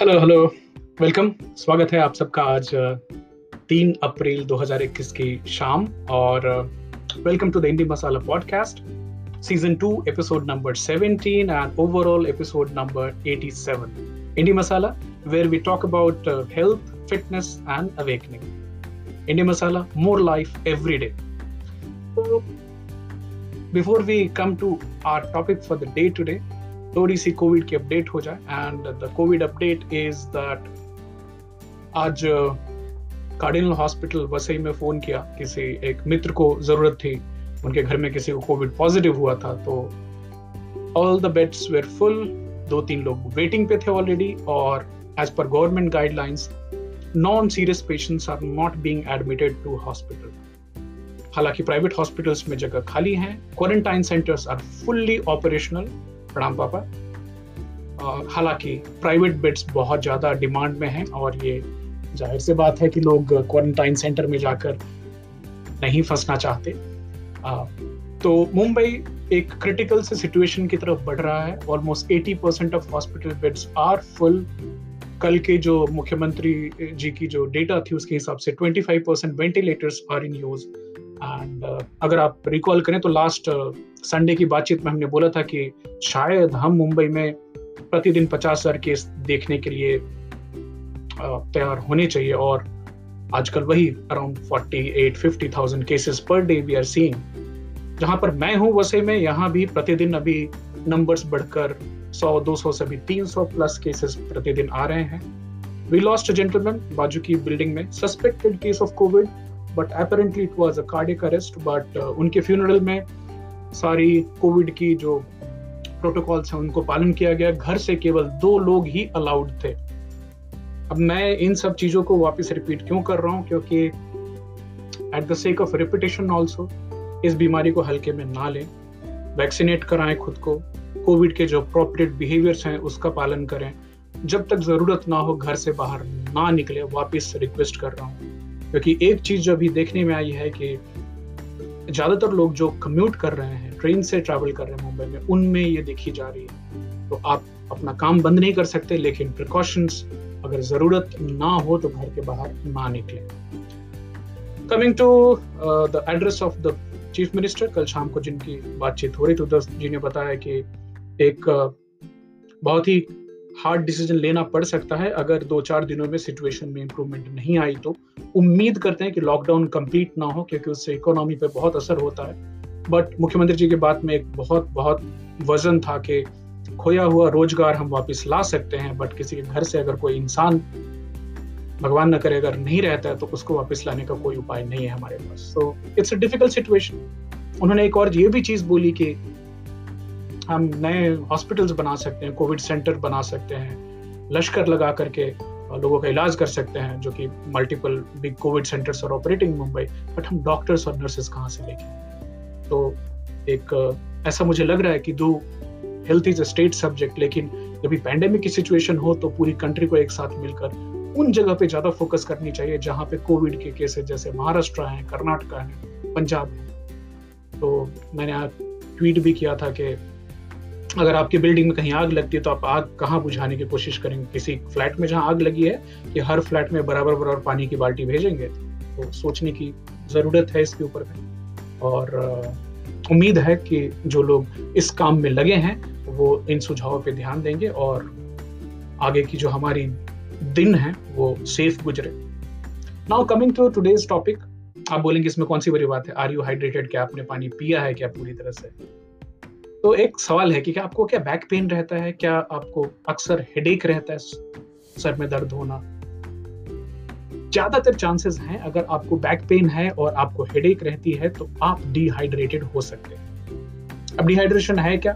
Hello hello welcome स्वागत है आप सबका आज तीन अप्रैल 2021 की शाम और welcome to the indie masala podcast season two episode number 17 and overall episode number 87 indie masala where we talk about health fitness and awakening indie masala more life every day before we come to our topic for the day today थोड़ी सी Covid की update हो जाए. And the covid update is that आज cardinal hospital Vasai में phone किया किसी एक मित्र को ज़रूरत थी. उनके घर में किसी को कोविड पॉजिटिव हुआ था. तो all the beds were full दो तीन लोग वेटिंग पे थे ऑलरेडी और as per government guidelines non serious patients are not being admitted to hospital हालाँकि प्राइवेट हॉस्पिटल्स में जगह खाली है. Quarantine centres are fully operational प्रणाम पापा। हालाँकि प्राइवेट बेड्स बहुत ज़्यादा डिमांड में हैं और ये ज़ाहिर सी बात है कि लोग क्वारंटाइन सेंटर में जाकर नहीं फंसना चाहते। आ, तो मुंबई एक क्रिटिकल से सिचुएशन की तरफ़ बढ़ रहा है। Almost 80 percent of hospital beds are full कल के जो मुख्यमंत्री जी की जो डेटा थी उसके हिसाब से 25 percent ventilators are in use and uh, अगर आप रिकॉल करें तो लास्ट संडे की बातचीत में हमने बोला था कि शायद हम मुंबई में प्रतिदिन पचास हज़ार केस देखने के लिए तैयार होने चाहिए और आजकल वही around forty eight fifty thousand cases per day we are seeing जहाँ पर मैं हूँ, वैसे में यहाँ भी प्रतिदिन अभी नंबर्स बढ़कर 100 200 से भी 300 प्लस केसेस प्रतिदिन आ रहे हैं। वी लॉस्ट जेंटलमैन बाजू की बिल्डिंग में suspected case of covid but apparently it was a cardiac arrest but उनके फ्यूनरल में सारी कोविड की जो प्रोटोकॉल्स हैं, उनको पालन किया गया। घर से केवल दो लोग ही अलाउड थे। अब मैं इन सब चीज़ों को वापस रिपीट क्यों कर रहा हूँ? क्योंकि at the sake of repetition also इस बीमारी को हल्के में ना लें। वैक्सीनेट कराएँ खुद को। कोविड के जो अप्रोप्रिएट बिहेवियर्स हैं, उसका पालन करें। जब तक ज़रूरत ना हो, घर से बाहर ना निकले, वापस रिक्वेस्ट कर रहा हूँ। क्योंकि एक चीज़ जो अभी देखने में आई है कि ज़्यादातर लोग जो कम्यूट कर रहे हैं ट्रेन से ट्रैवल कर रहे हैं मुंबई में उनमें ये देखी जा रही है। तो आप अपना काम बंद नहीं कर सकते लेकिन प्रिकॉशंस अगर ज़रूरत ना हो तो घर के बाहर ना निकले। Coming to the address of the chief minister कल शाम को जिनकी बातचीत हो रही थी उधर जी ने बताया कि एक uh, बहुत ही हार्ड डिसीज़न लेना पड़ सकता है अगर दो चार दिनों में सिचुएशन में इंप्रूवमेंट नहीं आई तो। उम्मीद करते हैं कि लॉकडाउन कंप्लीट ना हो क्योंकि उससे इकोनॉमी पे बहुत असर होता है। बट मुख्यमंत्री जी की बात में एक बहुत बहुत वज़न था कि खोया हुआ रोज़गार हम वापस ला सकते हैं बट किसी के घर से अगर कोई इंसान भगवान न करे अगर नहीं रहता है तो उसको वापस लाने का कोई उपाय नहीं है हमारे पास। So it's a difficult situation उन्होंने एक और ये भी चीज़ बोली कि हम नए हॉस्पिटल्स बना सकते हैं कोविड सेंटर बना सकते हैं, लश्कर लगा करके लोगों का इलाज कर सकते हैं, जो कि मल्टीपल बिग कोविड सेंटर्स और ऑपरेटिंग मुंबई बट हम डॉक्टर्स और नर्सेज कहाँ से लेंगे? तो एक, ऐसा मुझे लग रहा है कि दो health is a state subject लेकिन जब पैंडेमिक की सिचुएशन हो तो पूरी कंट्री को एक साथ मिलकर उन जगह पे ज़्यादा फोकस करनी चाहिए, जहाँ पे कोविड के केसेस जैसे महाराष्ट्र है, कर्नाटका है, पंजाब है। तो मैंने ट्वीट भी किया था कि अगर आपकी बिल्डिंग में कहीं आग लगती है तो आप आग कहाँ बुझाने की कोशिश करेंगे? किसी फ्लैट में जहाँ आग लगी है, कि हर फ्लैट में बराबर बराबर पानी की बाल्टी भेजेंगे तो सोचने की ज़रूरत है इसके ऊपर और उम्मीद है कि जो लोग इस काम में लगे हैं, वो इन सुझावों पे ध्यान देंगे और आगे की जो हमारी दिन है, वो सेफ़ गुजरे। Now coming to today's topic आप बोलेंगे इसमें कौन सी बड़ी बात है? आर यू हाइड्रेटेड क्या आपने पानी पिया है? क्या पूरी तरह से? तो एक सवाल है कि क्या आपको क्या बैक पेन रहता है? क्या आपको अक्सर हेडेक रहता है? सर में दर्द होना। ज़्यादातर चांसेस हैं, अगर आपको बैक पेन है और आपको हेडेक रहती है तो आप डिहाइड्रेटेड हो सकते हैं। अब डिहाइड्रेशन है क्या?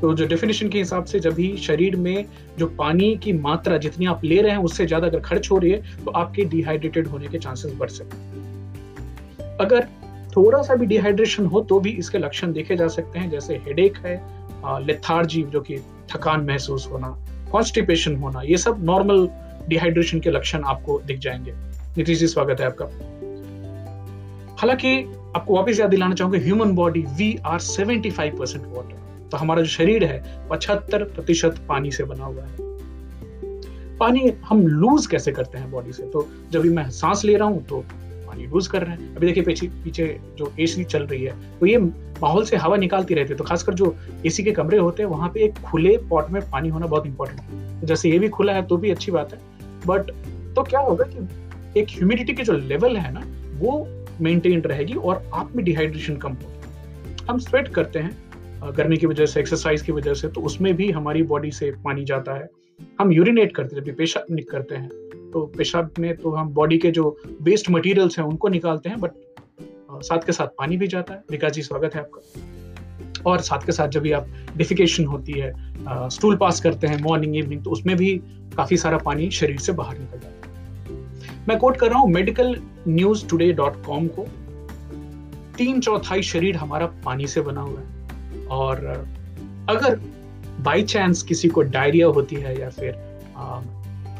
तो जो डेफिनेशन के हिसाब से जब भी शरीर में जो पानी की मात्रा जितनी आप ले रहे हैं, उससे ज़्यादा अगर खर्च हो रही है तो आपके डिहाइड्रेटेड होने के चांसेस बढ़ सकते हैं। अगर थोड़ा सा भी डिहाइड्रेशन हो तो भी इसके लक्षण देखे जा सकते हैं, जैसे हेडेक है लेथार्जी जो कि थकान महसूस होना कॉन्स्टिपेशन होना, ये सब नॉर्मल डिहाइड्रेशन के लक्षण आपको दिख जाएँगे। नीतीश जी, स्वागत है आपका। हालाँकि आपको वापस याद दिलाना चाहूँगा human body we are 75 percent water तो हमारा जो शरीर है, पचहत्तर प्रतिशत पानी से बना हुआ है। पानी हम लूज कैसे करते हैं बॉडी से? तो जब भी मैं सांस ले रहा हूँ तो पानी लूज कर रहे हैं। अभी देखिए पीछे पीछे जो एसी चल रही है तो ये माहौल से हवा निकालती रहती है। तो खासकर जो एसी के कमरे होते हैं, वहाँ पे एक खुले पॉट में पानी होना बहुत इंपॉर्टेंट है। जैसे ये भी खुला है तो भी अच्छी बात है। बट तो क्या होगा कि एक ह्यूमिडिटी के जो लेवल है ना, वो मेंटेन रहेगी और आप में डिहाइड्रेशन कम होगी। हम स्वेट करते हैं गर्मी की वजह से एक्सरसाइज की वजह से तो उसमें भी हमारी बॉडी से पानी जाता है। हम यूरिनेट करते हैं, जब पेशाब करते हैं तो पेशाब में तो हम बॉडी के जो वेस्ट मटेरियल्स हैं, उनको निकालते हैं बट साथ के साथ पानी भी जाता है। विकास जी, स्वागत है आपका। और साथ के साथ जब भी आप डिफिकेशन होती है स्टूल पास करते हैं मॉर्निंग इवनिंग तो उसमें भी काफ़ी सारा पानी शरीर से बाहर निकल जाता है। मैं कोट कर रहा हूँ medical news today dot com को। तीन चौथाई शरीर हमारा पानी से बना हुआ है। और, अगर बाई चांस किसी को डायरिया होती है या फिर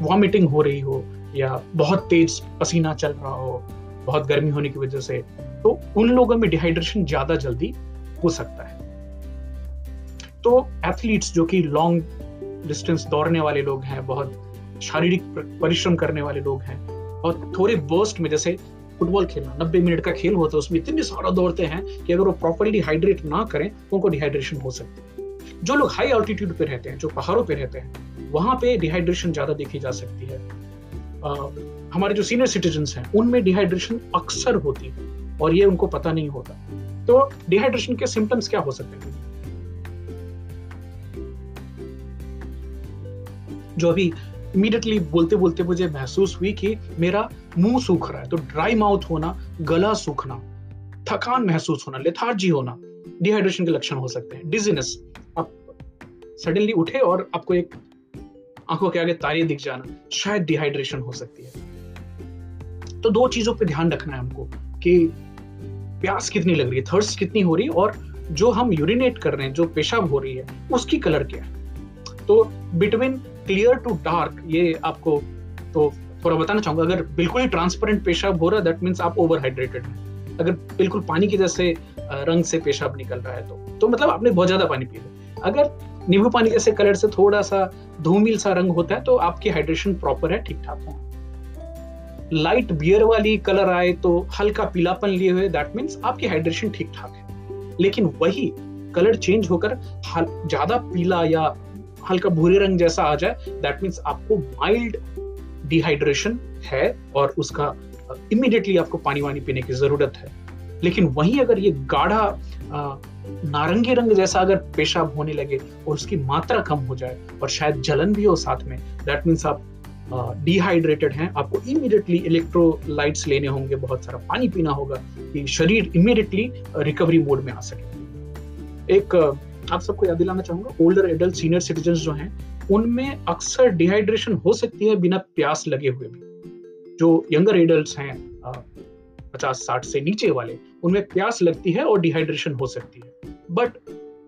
वॉमिटिंग हो रही हो या बहुत तेज पसीना चल रहा हो, बहुत गर्मी होने की वजह से तो उन लोगों में डिहाइड्रेशन ज़्यादा जल्दी हो सकता है। तो एथलीट्स जो कि लॉन्ग डिस्टेंस दौड़ने वाले लोग हैं, बहुत शारीरिक परिश्रम करने वाले लोग हैं, और थोड़े बर्स्ट में, जैसे फुटबॉल खेलना, नब्बे मिनट का खेल होता है उसमें इतने सारा दौड़ते हैं कि अगर वो प्रॉपरली हाइड्रेट ना करें तो उनको डिहाइड्रेशन हो सकती है। जो लोग हाई ऑल्टीट्यूड पे रहते हैं जो पहाड़ों पे रहते हैं वहाँ पे डिहाइड्रेशन ज़्यादा देखी जा सकती है। आ, हमारे जो सीनियर सिटीजन हैं उनमें डिहाइड्रेशन अक्सर होती है और ये उनको पता नहीं होता। तो डिहाइड्रेशन के सिम्टम्स क्या हो सकते हैं? जो अभी इमीडिएटली बोलते बोलते मुझे महसूस हुई कि मेरा मुँह सूख रहा है तो ड्राई माउथ होना गला सूखना थकान महसूस होना लेथार्जी होना डिहाइड्रेशन के लक्षण हो सकते हैं डिजीनेस सडनली उठे और आपको एक आँखों के आगे तारे दिख जाना, शायद डिहाइड्रेशन हो सकती है। तो दो चीज़ों पे ध्यान रखना है हमको कि प्यास कितनी लग रही है थर्स्ट कितनी हो रही है और जो हम यूरिनेट कर रहे हैं, जो पेशाब हो रही है, उसकी कलर क्या है? तो बिटवीन क्लियर टू डार्क ये आपको तो थोड़ा बताना चाहूँगा, अगर बिल्कुल ही ट्रांसपेरेंट पेशाब हो रहा है दैट मीन्स आप ओवर हाइड्रेटेड हैं। अगर बिल्कुल पानी की जैसे रंग से पेशाब निकल रहा है तो तो मतलब आपने बहुत ज़्यादा पानी पी लिया। अगर नींबू पानी जैसे कलर से थोड़ा सा धूमिल सा रंग होता है तो आपकी हाइड्रेशन प्रॉपर है ठीक ठाक है। लाइट बियर वाली कलर आए तो हल्का पीलापन लिए हुए दैट मीन्स आपकी हाइड्रेशन ठीक ठाक है। लेकिन वही कलर चेंज होकर ज़्यादा पीला या हल्का भूरे रंग जैसा आ जाए दैट मीन्स आपको माइल्ड डिहाइड्रेशन है और उसका इमिडिएटली आपको पानी वानी पीने की ज़रूरत है। लेकिन वहीं अगर ये गाढ़ा नारंगी रंग जैसा अगर पेशाब होने लगे और उसकी मात्रा कम हो जाए और शायद जलन भी हो साथ में दैट मीन्स आप डिहाइड्रेटेड uh, हैं आपको इमीडिएटली इलेक्ट्रोलाइट्स लेने होंगे बहुत सारा पानी पीना होगा कि शरीर इमीडिएटली रिकवरी मोड में आ सके। एक uh, आप सबको याद दिलाना चाहूँगा ओल्डर एडल्ट सीनियर सिटीजन जो हैं उनमें अक्सर डिहाइड्रेशन हो सकती है बिना प्यास लगे हुए भी। जो यंगर एडल्ट हैं पचास साठ से नीचे वाले उनमें प्यास लगती है और डिहाइड्रेशन हो सकती है। बट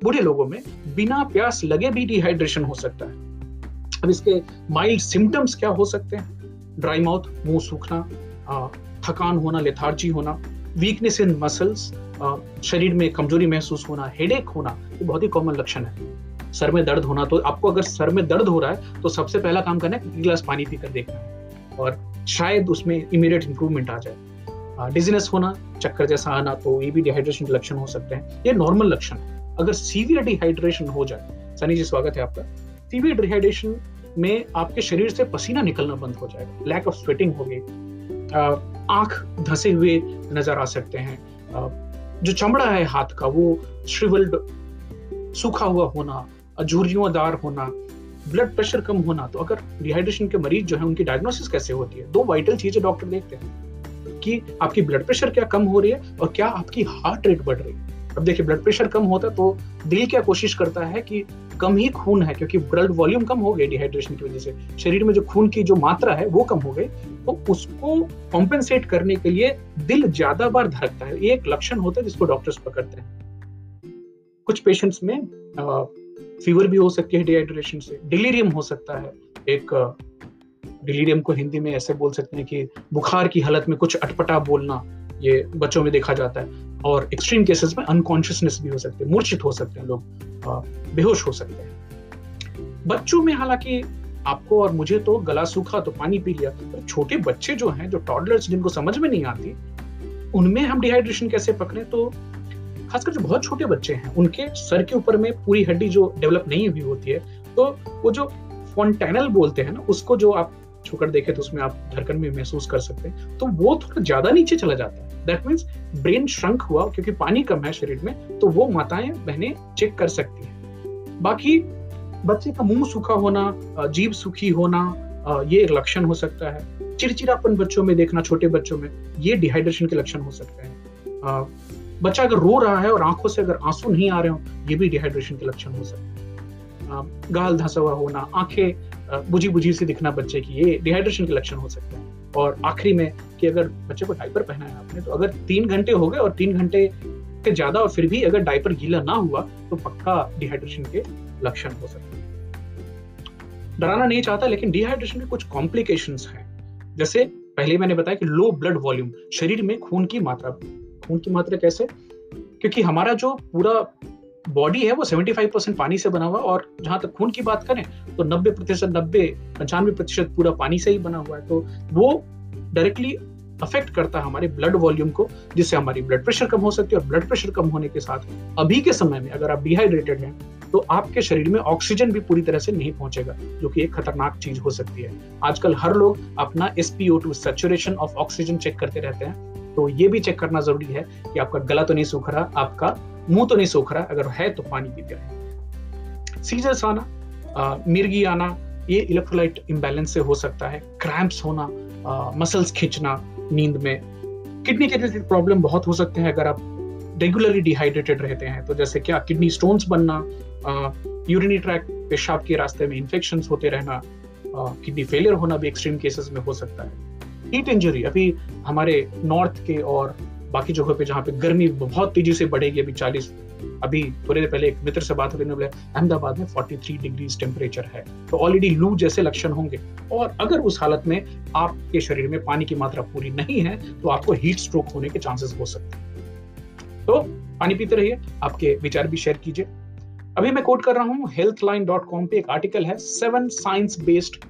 बूढ़े लोगों में बिना प्यास लगे भी डिहाइड्रेशन हो सकता है। अब इसके माइल्ड सिम्टम्स क्या हो सकते हैं? ड्राई माउथ मुँह सूखना थकान होना लेथार्जी होना वीकनेस इन मसल्स शरीर में कमज़ोरी महसूस होना हेडेक होना, ये बहुत ही कॉमन लक्षण है। सर में दर्द होना तो आपको अगर सर में दर्द हो रहा है तो सबसे पहला काम करना है एक गिलास पानी पीकर देखना। और शायद उसमें इमीडिएट इंप्रूवमेंट आ जाए। डिजीनेस होना, चक्कर जैसा आना तो ये भी डिहाइड्रेशन के लक्षण हो सकते हैं। ये नॉर्मल लक्षण है। अगर सीवियर डिहाइड्रेशन हो जाए, सनी जी, स्वागत है आपका। सीवियर डिहाइड्रेशन में आपके शरीर से पसीना निकलना बंद हो जाएगा। लैक ऑफ़ स्वेटिंग होगी आँख धसे हुए नज़र आ सकते हैं। जो चमड़ा है हाथ का, वो श्रिवल्ड सूखा हुआ होना झुर्रियोंदार होना ब्लड प्रेशर कम होना तो अगर डिहाइड्रेशन के मरीज़ जो है, उनकी डायग्नोसिस कैसे होती है? दो वाइटल चीज़ें डॉक्टर देखते हैं। कि आपकी ब्लड प्रेशर क्या कम हो रही है और क्या आपकी हार्ट रेट बढ़ रही है। अब देखिए ब्लड प्रेशर कम होता है तो दिल क्या कोशिश करता है कि कम ही खून है, क्योंकि ब्लड वॉल्यूम कम हो गई डिहाइड्रेशन की वजह से। शरीर में जो खून की जो मात्रा है, वो कम हो गई। तो उसको कॉम्पेंसेट करने के लिए दिल ज़्यादा बार धड़कता है। ये एक लक्षण होता है जिसको डॉक्टर्स पकड़ते हैं। कुछ पेशेंट्स में फीवर भी हो सकती है डिहाइड्रेशन से। डिलीरियम हो सकता है। एक डिलीरियम को हिंदी में ऐसे बोल सकते हैं कि बुखार की हालत में कुछ अटपटा बोलना ये बच्चों में देखा जाता है। और एक्सट्रीम केसेस में अनकॉन्शियसनेस भी हो सकते हैं, मूर्छित हो सकते हैं लोग बेहोश हो सकते हैं। बच्चों में हालाँकि आपको और मुझे तो गला सूखा तो पानी पी लिया, पर छोटे बच्चे जो हैं, जो टॉडलर्स जिनको समझ में नहीं आती, उनमें हम डिहाइड्रेशन कैसे पकड़े? तो खासकर जो बहुत छोटे बच्चे हैं, उनके सर के ऊपर में पूरी हड्डी जो डेवलप नहीं हुई होती है तो वो जो फॉन्टेनल बोलते हैं ना, उसको जो आप छुकर देखे तो उसमें आप धड़कन भी महसूस कर सकते हैं। तो वो थोड़ा ज़्यादा नीचे चला जाता है। दैट मीन्स ब्रेन श्रंक हुआ क्योंकि पानी कम है शरीर में तो वो माताएँ, बहनें चेक कर सकती हैं। बाकी बच्चे का मुँह सूखा होना जीभ सूखी होना ये एक लक्षण हो सकता है। चिड़चिड़ापन बच्चों में देखना, छोटे बच्चों में, ये डिहाइड्रेशन के लक्षण हो सकते हैं। बच्चा अगर रो रहा है और आँखों से अगर आँसू नहीं आ रहे हो, ये भी डिहाइड्रेशन के लक्षण हो सकते हैं। गाल धंसा हुआ होना, आँखें बुझी बुझी से दिखना बच्चे की ये डिहाइड्रेशन के लक्षण हो सकते हैं। और आखिरी में कि अगर बच्चे को डाइपर पहना है आपने तो अगर तीन घंटे हो गए और तीन घंटे से ज़्यादा और फिर भी अगर डाइपर गीला ना हुआ तो पक्का डिहाइड्रेशन के लक्षण हो सकते हैं। डराना नहीं चाहता, लेकिन डिहाइड्रेशन के कुछ कॉम्प्लिकेशन हैं। जैसे पहले मैंने बताया कि लो ब्लड वॉल्यूम शरीर में खून की मात्रा, खून की मात्रा कैसे? क्योंकि हमारा जो पूरा बॉडी है, वो 75 परसेंट पानी से बना हुआ और जहाँ तक खून की बात करें तो 90 प्रतिशत, नब्बे, पंचानवे प्रतिशत पूरा पानी से ही बना हुआ है। तो वो डायरेक्टली अफेक्ट करता है हमारे ब्लड वॉल्यूम को, जिससे हमारी ब्लड प्रेशर कम हो सकती है और ब्लड प्रेशर कम होने के साथ अभी के समय में अगर आप डिहाइड्रेटेड हैं तो आपके शरीर में ऑक्सीजन भी पूरी तरह से नहीं पहुंचेगा, जो कि एक खतरनाक चीज़ हो सकती है। आजकल हर लोग अपना SPO two saturation of oxygen check करते रहते हैं तो ये भी चेक करना ज़रूरी है कि आपका गला तो नहीं सूख रहा, आपका मुँह तो नहीं सूख रहा, अगर है तो पानी पीते रहे। सीजर्स आना मिर्गी आना, ये इलेक्ट्रोलाइट इम्बैलेंस से हो सकता है। क्रैम्प्स होना मसल्स खींचना, नींद में। किडनी के रिलेटेड प्रॉब्लम बहुत हो सकते हैं अगर आप रेगुलरली डिहाइड्रेटेड रहते हैं। तो जैसे क्या किडनी स्टोन्स बनना यूरिनी ट्रैक पेशाब के रास्ते में इन्फेक्शन होते रहना किडनी फेलियर होना भी एक्सट्रीम केसेस में हो सकता है। हीट इंजरी अभी हमारे नॉर्थ के और बाकी जगहों पे जहाँ पे गर्मी बहुत तेज़ी से बढ़ेगी अभी चालीस, अभी थोड़ी देर पहले एक मित्र से बात हुई बोले, अहमदाबाद में 43 डिग्री टेम्परेचर है। तो ऑलरेडी लू जैसे लक्षण होंगे। और अगर उस हालत में आपके शरीर में पानी की मात्रा पूरी नहीं है तो आपको हीट स्ट्रोक होने के चांसेस हो सकते हैं। तो पानी पीते रहिए, आपके विचार भी शेयर कीजिए। अभी मैं कोट कर रहा हूँ हेल्थ लाइन डॉट कॉम पे एक आर्टिकल है seven science based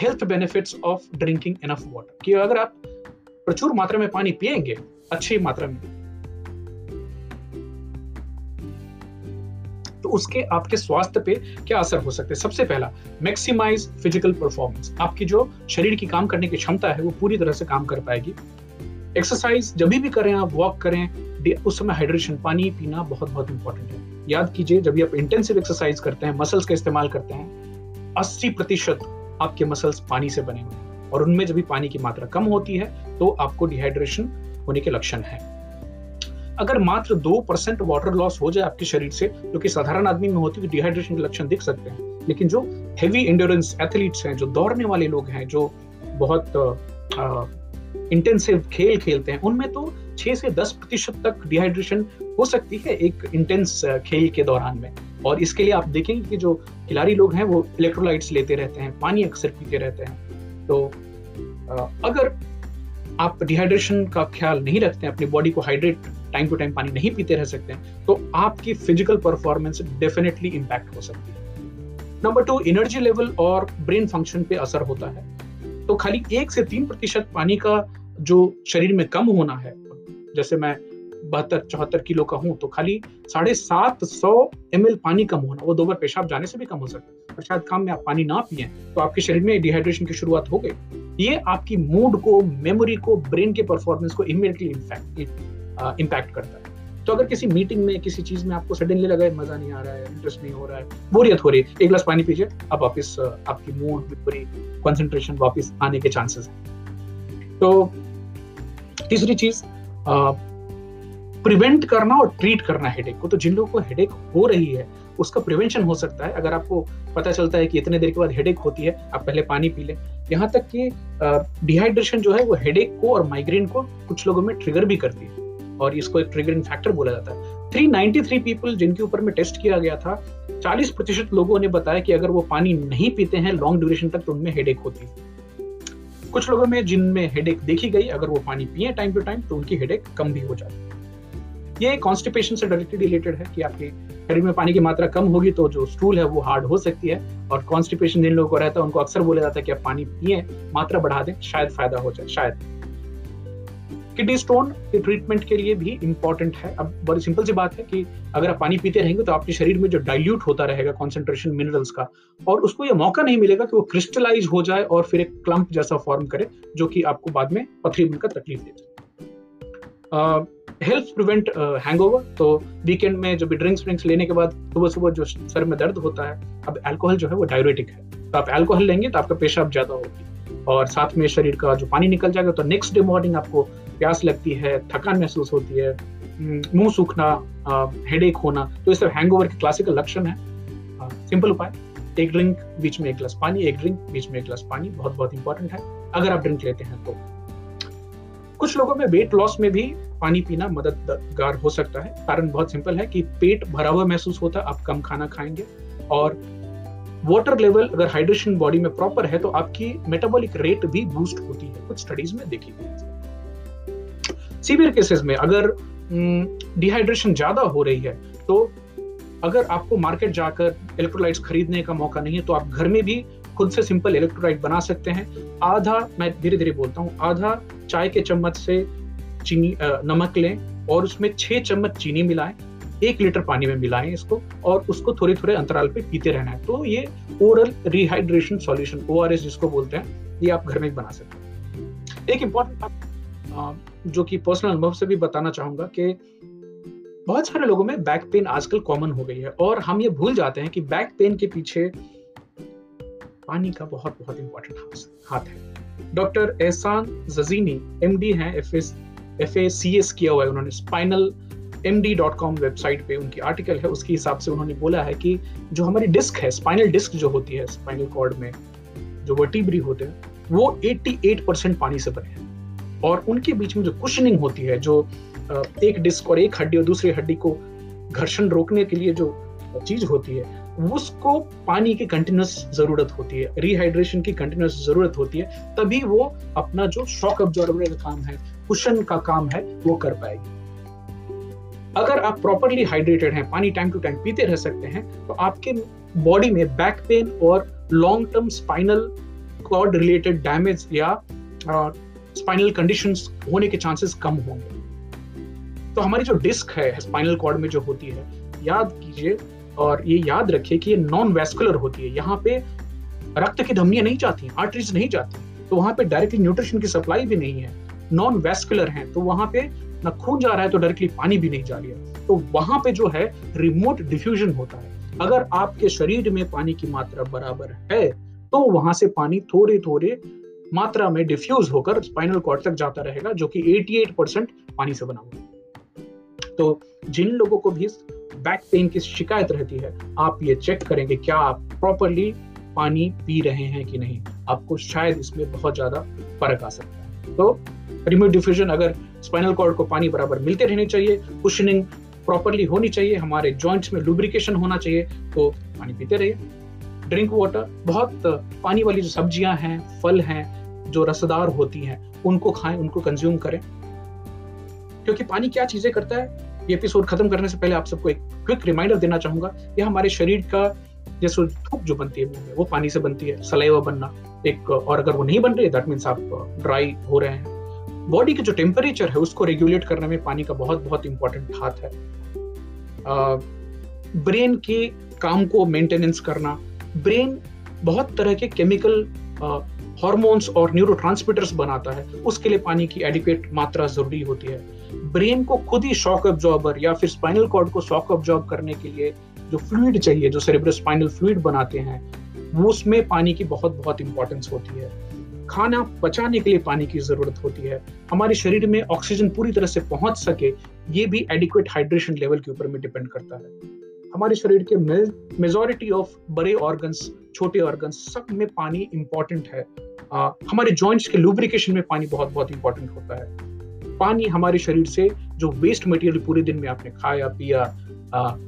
health benefits of drinking enough water कि अगर आप प्रचुर मात्रा में पानी पिएँगे, अच्छी मात्रा में। तो उसके आपके स्वास्थ्य पे क्या असर हो सकते हैं? सबसे पहला मैक्सिमाइज फ़िज़िकल परफॉर्मेंस आपकी जो शरीर की काम करने की क्षमता है, वो पूरी तरह से काम कर पाएगी। एक्सरसाइज जब भी करें आप वॉक करें उस समय हाइड्रेशन पानी पीना बहुत बहुत इंपॉर्टेंट है। याद कीजिए, जब भी आप इंटेंसिव एक्सरसाइज करते हैं मसल्स का इस्तेमाल करते हैं, अस्सी प्रतिशत आपके मसल्स पानी से बने हुए और उनमें जब भी पानी की मात्रा कम होती है तो आपको डिहाइड्रेशन होने के लक्षण है। अगर मात्र दो परसेंट वाटर लॉस हो जाए आपके शरीर से, जो कि साधारण आदमी में होती है डिहाइड्रेशन के लक्षण दिख सकते हैं। लेकिन जो हेवी इंडोरेंस एथलीट्स हैं, जो दौड़ने वाले लोग हैं, जो बहुत इंटेंसिव खेल खेलते हैं, उनमें तो छह से दस प्रतिशत तक डिहाइड्रेशन हो सकती है एक इंटेंस खेल के दौरान में। और इसके लिए आप देखेंगे कि जो खिलाड़ी लोग हैं, वो इलेक्ट्रोलाइट्स लेते रहते हैं, पानी अक्सर पीते रहते हैं। तो अगर आप डिहाइड्रेशन का ख्याल नहीं रखते हैं, अपनी बॉडी को हाइड्रेट टाइम टू टाइम पानी नहीं पीते रह सकते हैं तो आपकी फ़िज़िकल परफॉर्मेंस डेफिनेटली इंपैक्ट हो सकती है। नंबर टू एनर्जी लेवल और ब्रेन फ़ंक्शन पे असर होता है। तो खाली एक से तीन प्रतिशत पानी का जो शरीर में कम होना है, जैसे मैं बहत्तर, चौहत्तर किलो का हूँ तो खाली साढ़े सात सौ एम पानी कम होना, वो दो बार पेशाब जाने से भी कम हो सकता है। शायद काम में आप पानी ना पिए तो आपके शरीर में डिहाइड्रेशन की शुरुआत हो गई। ये आपकी मूड को मेमोरी को ब्रेन के परफॉर्मेंस को इमीडिएटली इम्पैक्ट करता है। तो अगर किसी मीटिंग में, किसी चीज़ में आपको सडनली लगा है, मज़ा नहीं आ रहा है इंटरेस्ट नहीं हो रहा है, बोरियत हो रही है, एक गिलास पानी पीजिए, आप वापिस आपकी मूड पूरी कंसंट्रेशन वापस आने के चांसेस है। तो तीसरी चीज़ प्रिवेंट करना और ट्रीट करना हेडेक को। तो जिन लोगों को हेडेक हो रही है उसका प्रिवेंशन हो सकता है। अगर आपको पता चलता है कि इतने देर के बाद हेडेक होती है, आप पहले पानी पी लें। यहाँ तक कि डिहाइड्रेशन जो है वो हेडेक को और माइग्रेन को कुछ लोगों में ट्रिगर भी करती है। और इसको एक ट्रिगरिंग फैक्टर बोला जाता है। 393 पीपल जिनके ऊपर में टेस्ट किया गया था 40 प्रतिशत लोगों ने बताया कि अगर वो पानी नहीं पीते हैं लॉन्ग ड्यूरेशन तक तो उनमें हेडेक होती है। कुछ लोगों में जिनमें हेडेक देखी गई, अगर वो पानी पिए टाइम टू टाइम तो उनकी हेडेक कम भी हो जाती है। ये कॉन्स्टिपेशन से डायरेक्टली रिलेटेड है कि आपके शरीर में पानी की मात्रा कम होगी तो जो स्टूल है वो हार्ड हो सकती है और कॉन्स्टिपेशन जिन लोगों को रहता है, उनको अक्सर बोला जाता है कि आप पानी पिए, मात्रा बढ़ा दें, शायद फ़ायदा हो जाए, शायद। किडनी स्टोन के ट्रीटमेंट के लिए भी इंपॉर्टेंट है। अब बड़ी सिंपल सी बात है कि अगर आप पानी पीते रहेंगे तो आपके शरीर में जो डाइल्यूट होता रहेगा कॉन्सेंट्रेशन मिनरल्स का और उसको ये मौका नहीं मिलेगा कि वो क्रिस्टलाइज हो जाए और फिर एक क्लम्प जैसा फॉर्म करे, जो कि आपको बाद में पथरी बनकर तकलीफ़ देते हेल्प प्रिवेंट हैंगओवर तो वीकेंड में जो भी ड्रिंक्स व्रिंक्स लेने के बाद सुबह सुबह जो सर में दर्द होता है अब अल्कोहल जो है वो डायरेटिक है। तो आप अल्कोहल लेंगे तो आपका पेशाब ज़्यादा होगी और साथ में शरीर का जो पानी निकल जाएगा तो नेक्स्ट डे मॉर्निंग आपको प्यास लगती है थकान महसूस होती है हम्म, मुँह सूखना हेडेक होना तो ये सब हैंगओवर के क्लासिकल लक्षण है। सिंपल उपाय एक ड्रिंक बीच में एक गिलास पानी एक ड्रिंक बीच में एक गिलास पानी बहुत बहुत इंपॉर्टेंट है। अगर आप ड्रिंक लेते हैं तो कुछ लोगों में वेट लॉस में भी पानी पीना मददगार हो सकता है। कारण बहुत सिंपल है कि पेट भरा हुआ महसूस होता है, आप कम खाना खाएँगे और वाटर लेवल अगर हाइड्रेशन बॉडी में प्रॉपर है तो आपकी मेटाबॉलिक रेट भी बूस्ट होती है। कुछ स्टडीज़ में देखी गई सीवियर केसेस में अगर डिहाइड्रेशन ज़्यादा हो रही है तो अगर आपको मार्केट जाकर इलेक्ट्रोलाइट्स खरीदने का मौका नहीं है तो आप घर में भी खुद से सिंपल इलेक्ट्रोलाइट बना सकते हैं। आधा, मैं धीरे धीरे बोलता हूँ, आधा चाय के चम्मच से चीनी नमक लें और उसमें छह चम्मच चीनी मिलाएँ, एक लीटर पानी में मिलाएँ इसको और उसको थोड़े थोड़े अंतराल पे पीते रहना है। तो ये ओरल रिहाइड्रेशन सॉल्यूशन ओआरएस जिसको बोलते हैं, ये आप घर में बना सकते हैं। एक इंपॉर्टेंट जो कि पर्सनल अनुभव से भी बताना चाहूँगा कि बहुत सारे लोगों में बैक पेन आजकल कॉमन हो गई है और हम ये भूल जाते हैं कि बैक पेन के पीछे पानी का बहुत बहुत इंपॉर्टेंट हाथ है। डॉक्टर एहसान जजीनी एमडी हैं F S F A C S किया हुआ है उन्होंने। Spinal M D dot com website पे उनकी आर्टिकल है। उसके हिसाब से उन्होंने बोला है कि जो हमारी डिस्क है स्पाइनल डिस्क जो होती है स्पाइनल कॉर्ड में, जो वर्टिब्री होते हैं, वो 88 परसेंट पानी से बने हैं। और उनके बीच में जो कुशनिंग होती है, जो एक डिस्क और एक हड्डी और दूसरी हड्डी को घर्षण रोकने के लिए जो चीज़ होती है उसको पानी की कंटिन्यूस ज़रूरत होती है रिहाइड्रेशन की कंटिन्यूस ज़रूरत होती है, तभी वो अपना जो शॉक अब्जॉर्बर का काम है कुशन का काम है, वो कर पाएगी। अगर आप प्रॉपरली हाइड्रेटेड हैं, पानी टाइम टू टाइम पीते रह सकते हैं तो आपके बॉडी में बैक पेन और long term spinal cord related damage या स्पाइनल कंडीशंस होने के चांसेस कम होंगे। तो हमारी जो डिस्क है स्पाइनल कॉर्ड में जो होती है, याद कीजिए और ये याद रखिए कि ये नॉन वेस्कुलर होती है। यहाँ पे रक्त की धमनियाँ नहीं जाती आर्टरीज नहीं जाती तो वहाँ पे डायरेक्टली न्यूट्रिशन की सप्लाई भी नहीं है। नॉन वेस्कुलर है तो वहाँ पे ना खून जा रहा है तो डायरेक्टली पानी भी नहीं जा रही है। तो वहाँ पे जो है रिमोट डिफ्यूजन होता है। अगर आपके शरीर में पानी की मात्रा बराबर है तो वहाँ से पानी थोड़े थोड़े मात्रा में डिफ्यूज होकर स्पाइनल कॉर्ड तक जाता रहेगा, जो कि 88 परसेंट पानी से बना हुआ है। तो जिन लोगों को भी बैक पेन की शिकायत रहती है, आप ये चेक करेंगे क्या आप प्रॉपरली पानी पी रहे हैं कि नहीं। आपको शायद इसमें बहुत ज़्यादा फ़र्क आ सकता है। तो रिमोट डिफ्यूजन अगर स्पाइनल कॉर्ड को पानी बराबर मिलते रहने चाहिए कुशनिंग प्रॉपरली होनी चाहिए, हमारे जॉइंट्स में लुब्रिकेशन होना चाहिए तो पानी पीते रहिए। ड्रिंक वाटर बहुत पानी वाली जो सब्ज़ियाँ हैं, फल हैं, जो रसदार होती हैं, उनको खाएँ, उनको कंज्यूम करें। क्योंकि पानी क्या चीज़ें करता है? ये एपिसोड खत्म करने से पहले आप सबको एक क्विक रिमाइंडर देना चाहूँगा ये हमारे शरीर का जैसे धूप जो बनती है, वो पानी से बनती है, सलाइवा बनना एक, और अगर वो नहीं बन रही दैट मीन्स आप ड्राई हो रहे हैं। बॉडी के जो टेम्परेचर है, उसको रेगुलेट करने में पानी का बहुत बहुत इंपॉर्टेंट हाथ है। ब्रेन के काम को मेंटेनेंस करना ब्रेन बहुत तरह के केमिकल हॉर्मोन्स और न्यूरोट्रांसमीटर्स बनाता है, उसके लिए पानी की एडिक्वेट मात्रा ज़रूरी होती है। ब्रेन को खुद ही शॉक ऑब्जॉर्बर या फिर स्पाइनल कॉर्ड को शॉक ऑब्जॉर्ब करने के लिए जो फ्लूड चाहिए जो सेरेब्रो स्पाइनल फ्लूड बनाते हैं उसमें पानी की बहुत बहुत इंपॉर्टेंस होती है। खाना पचाने के लिए पानी की ज़रूरत होती है। हमारे शरीर में ऑक्सीजन पूरी तरह से पहुँच सके ये भी एडिक्वेट हाइड्रेशन लेवल के ऊपर में डिपेंड करता है। हमारे शरीर के मेजोरिटी ऑफ़ बड़े ऑर्गन्स छोटे ऑर्गन्स सब में पानी इंपॉर्टेंट है। आ, हमारे जॉइंट्स के लुब्रिकेशन में पानी बहुत बहुत इंपॉर्टेंट होता है। पानी हमारे शरीर से जो वेस्ट मटेरियल पूरे दिन में आपने खाया, पिया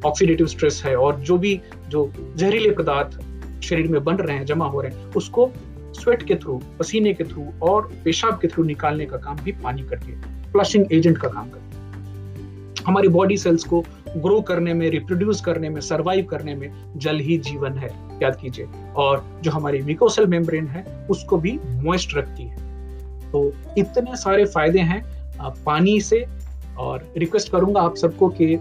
ऑक्सीडेटिव स्ट्रेस है और जो भी जो जहरीले पदार्थ शरीर में बन रहे हैं, जमा हो रहे हैं, उसको स्वेट के थ्रू पसीने के थ्रू और पेशाब के थ्रू निकालने का काम भी पानी करती है फ्लशिंग एजेंट का काम करती है। हमारी बॉडी सेल्स को ग्रो करने में रिप्रोड्यूस करने में सर्वाइव करने में जल ही जीवन है, याद कीजिए। और जो हमारी मिकोसल मेम्ब्रेन है, उसको भी मॉइस्ट रखती है। तो इतने सारे फ़ायदे हैं पानी से और रिक्वेस्ट करूँगा आप सबको कि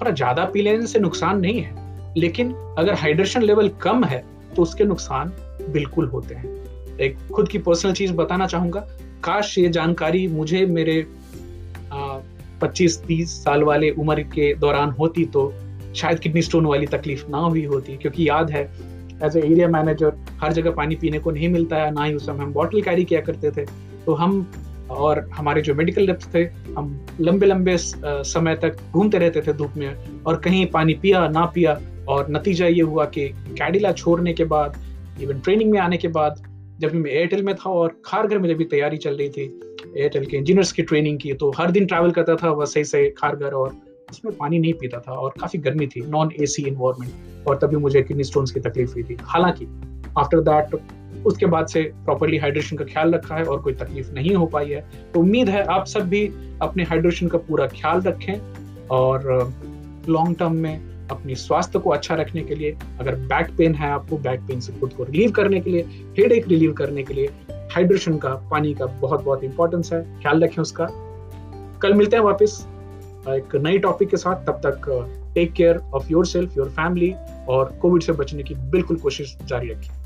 थोड़ा ज़्यादा पी लेने से नुकसान नहीं है, लेकिन अगर हाइड्रेशन लेवल कम है तो उसके नुकसान बिल्कुल होते हैं। एक खुद की पर्सनल चीज़ बताना चाहूँगा। काश ये जानकारी मुझे मेरे पच्चीस, तीस साल वाले उम्र के दौरान होती तो शायद किडनी स्टोन वाली तकलीफ़ ना हुई होती, क्योंकि याद है एज ए एरिया मैनेजर हर जगह पानी पीने को नहीं मिलता है, ना ही उस समय हम बॉटल कैरी किया करते थे। तो हम और हमारे जो मेडिकल रेप्स थे, हम लंबे लंबे समय तक घूमते रहते थे धूप में और कहीं पानी पिया, ना पिया और नतीजा ये हुआ कि कैडिला छोड़ने के बाद इवन ट्रेनिंग में आने के बाद, जब भी मैं एयरटेल में था और खारघर में जब भी तैयारी चल रही थी एयरटेल के इंजीनियर्स की ट्रेनिंग की तो हर दिन ट्रैवल करता था, वह सही से खारघर और उसमें पानी नहीं पीता था और काफ़ी गर्मी थी नॉन ए सी इन्वायरमेंट और तभी मुझे किडनी स्टोन्स की तकलीफ़ हुई थी। हालाँकि आफ्टर दैट उसके बाद से प्रॉपरली हाइड्रेशन का ख्याल रखा है और कोई तकलीफ़ नहीं हो पाई है। तो उम्मीद है आप सब भी अपने हाइड्रेशन का पूरा ख्याल रखें और लॉन्ग uh, टर्म में अपनी स्वास्थ्य को अच्छा रखने के लिए अगर बैक पेन है आपको बैक पेन से खुद को रिलीव करने के लिए हेड एक रिलीव करने के लिए हाइड्रेशन का पानी का बहुत बहुत इंपॉर्टेंस है। ख्याल रखें उसका। कल मिलते हैं वापस एक नई टॉपिक के साथ। तब तक take care of yourself your family और कोविड से बचने की बिल्कुल कोशिश जारी रखें।